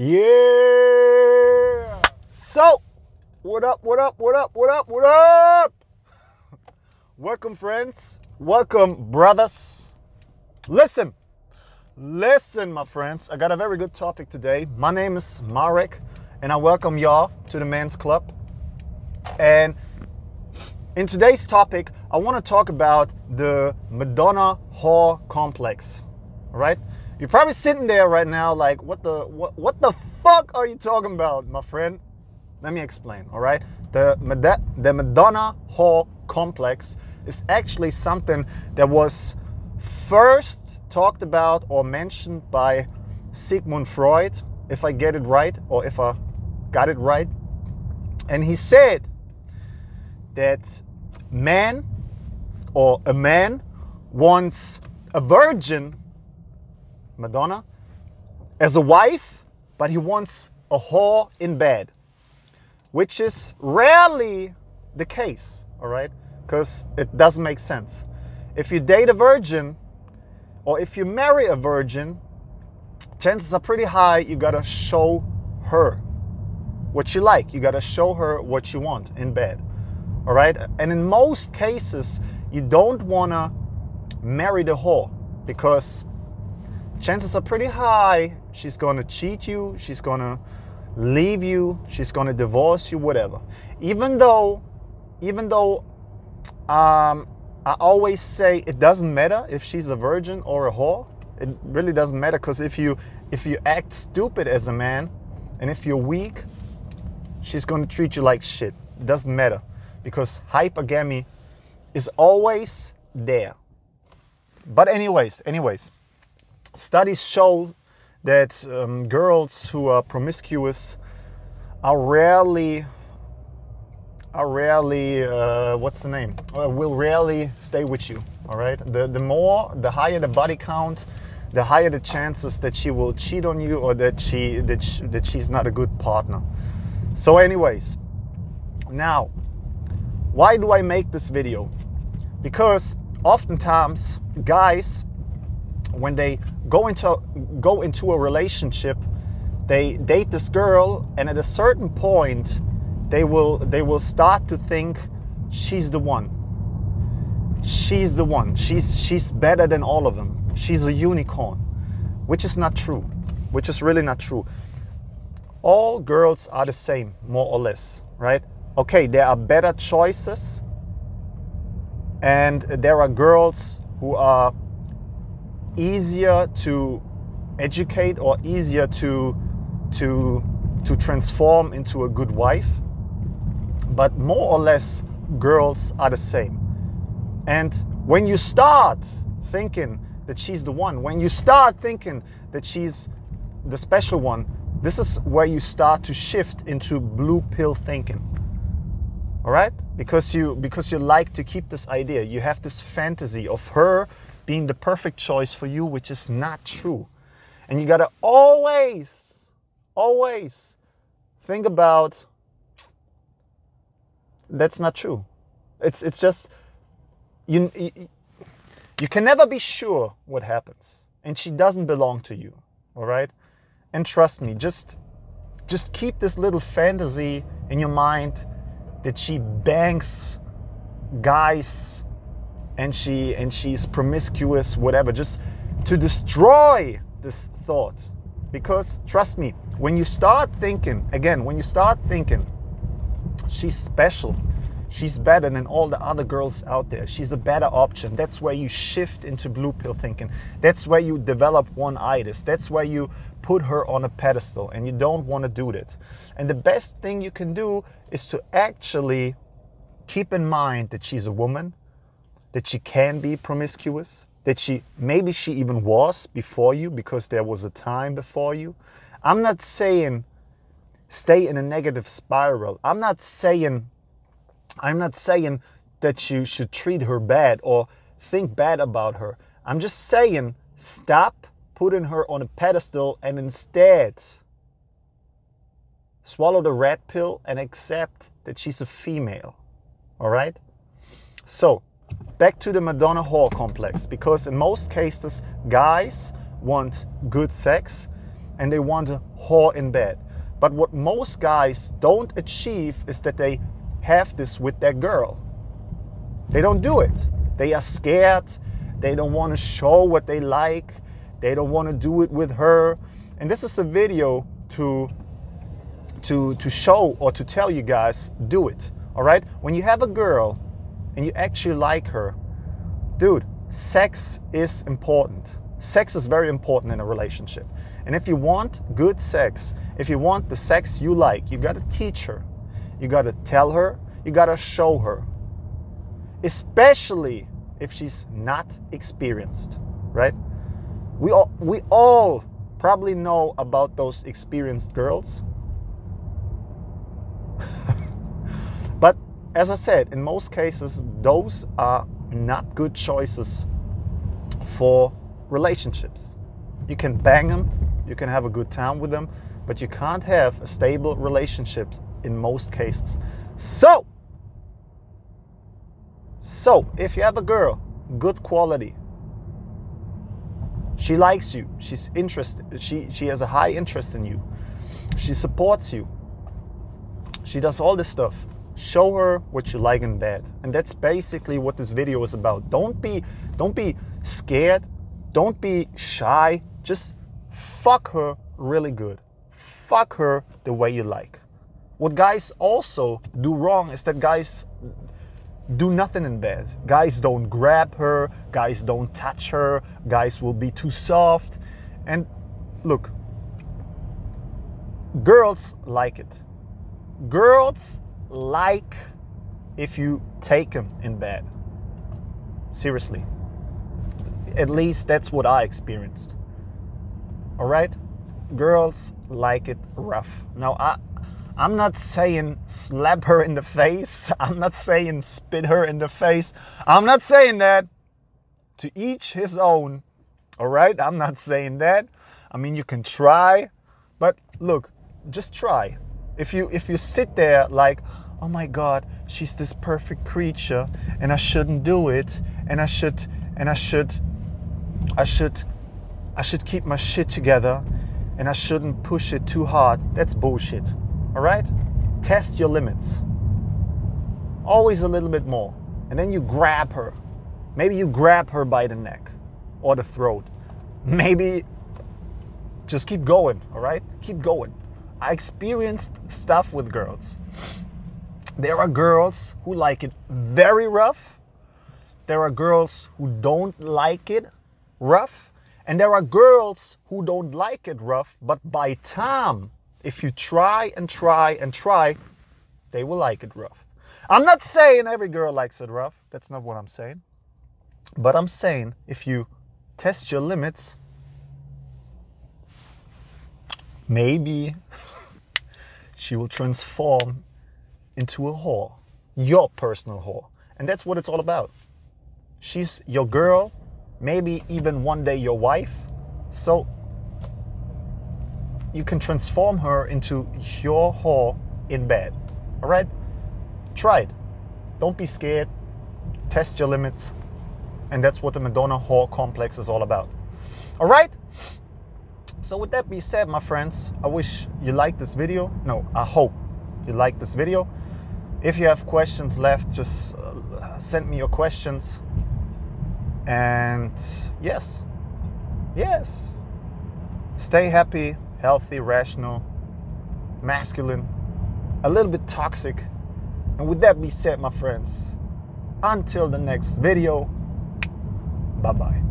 Yeah. So, what up, what up, what up, what up, what up? Welcome, friends. Welcome, brothers. Listen, listen, my friends. I got a very good topic today. My name is Marek, and I welcome y'all to the Men's Club. And in today's topic, I want to talk about the Madonna whore complex. Right? You're probably sitting there right now like, what the what, what the fuck are you talking about, my friend? Let me explain, all right? The, the Madonna whore complex is actually something that was first talked about or mentioned by Sigmund Freud, if I get it right, or if I got it right. And he said that man or a man wants a virgin, Madonna, as a wife, but he wants a whore in bed, which is rarely the case, all right? Because it doesn't make sense. If you date a virgin or if you marry a virgin, chances are pretty high you gotta show her what you like. You gotta show her what you want in bed. All right. And in most cases, you don't want to marry the whore because chances are pretty high she's to cheat you, she's to leave you, she's to divorce you, whatever. Even though, even though um, I always say it doesn't matter if she's a virgin or a whore. It really doesn't matter because if you if you act stupid as a man and if you're weak, she's to treat you like shit. It doesn't matter because hypergamy is always there. But anyways, anyways, studies show that um, girls who are promiscuous are rarely are rarely uh, what's the name? Uh, will rarely stay with you all right? The the more the higher the body count the higher the chances that she will cheat on you or that she that, she, that she's not a good partner. So anyways now why do I make this video? Because oftentimes guys, when they go into go into a relationship, they date this girl, and at a certain point, they will they will start to think she's the one. She's the one. She's she's better than all of them. She's a unicorn, which is not true. Which is really not true. All girls are the same, more or less, right? okay, there are better choices, and there are girls who are easier to educate or easier to to to transform into a good wife but more or less girls are the same. And when you start thinking that she's the one when you start thinking that she's the special one this is where you start to shift into blue pill thinking. All right? Because you because you like to keep this idea. You have this fantasy of her being the perfect choice for you which is not true. And you got to always always think about that's not true. It's it's just you, you can never be sure what happens. And she doesn't belong to you all right? And trust me just just keep this little fantasy in your mind that she bangs guys and she and she's promiscuous whatever. Just to destroy this thought. Because trust me when you start thinking again when you start thinking she's special. She's better than all the other girls out there. She's a better option. That's where you shift into blue pill thinking. That's where you develop one itis that's where you put her on a pedestal and you don't want to do that. And the best thing you can do is to actually keep in mind that she's a woman, that she can be promiscuous, that she maybe she even was before you because there was a time before you. I'm not saying stay in a negative spiral. I'm not saying I'm not saying that you should treat her bad or think bad about her. I'm just saying stop putting her on a pedestal and instead swallow the red pill and accept that she's a female. All right? So, back to the Madonna whore complex because in most cases, guys want good sex and they want a whore in bed. But what most guys don't achieve is that they have this with their girl. They don't do it. They are scared. They don't want to show what they like. They don't want to do it with her. And this is a video to to to show or to tell you guys do it. All right? When you have a girl and you actually like her, dude, sex is important. Sex is very important in a relationship. And if you want good sex, if you want the sex you like, you got to teach her. You got to tell her, you got to show her. Especially if she's not experienced, right? We all we all probably know about those experienced girls. as I said, in most cases those are not good choices for relationships. You can bang them, you can have a good time with them, but you can't have a stable relationship in most cases. So, so if you have a girl, good quality, she likes you, she's interested, she, she has a high interest in you, she supports you, she does all this stuff. Show her what you like in bed. And that's basically what this video is about. Don't be don't be scared don't be shy. Just fuck her really good. Fuck her the way you like. What guys also do wrong is that guys do nothing in bed. Guys don't grab her, guys don't touch her, guys will be too soft. And look, girls like it. Girls like if you take them in bed. Seriously. At least that's what I experienced. All right? Girls like it rough. Now, I, I'm not saying slap her in the face. I'm not saying spit her in the face. I'm not saying that. To each his own. All right? I'm not saying that. I mean, you can try, but look, just try. If you if you sit there like, "Oh my god, she's this perfect creature and I shouldn't do it and I should and I should I should I should keep my shit together and I shouldn't push it too hard. That's bullshit. All right? Test your limits. Always a little bit more. And then you grab her. Maybe you grab her by the neck or the throat. Maybe just keep going, all right? Keep going. I experienced stuff with girls. There are girls who like it very rough. There are girls who don't like it rough. And there are girls who don't like it rough, but by time, if you try and try and try, they will like it rough. I'm not saying every girl likes it rough. That's not what I'm saying. But I'm saying if you test your limits, maybe she will transform into a whore, your personal whore. And that's what it's all about. She's your girl, maybe even one day your wife. So you can transform her into your whore in bed. All right? Try it. Don't be scared. Test your limits. And that's what the Madonna whore complex is all about. All right? So with that being said, my friends, I wish you liked this video. No, I hope you liked this video. If you have questions left, just uh, send me your questions and yes, yes, stay happy, healthy, rational, masculine, a little bit toxic. And with that being said, my friends, until the next video, bye bye.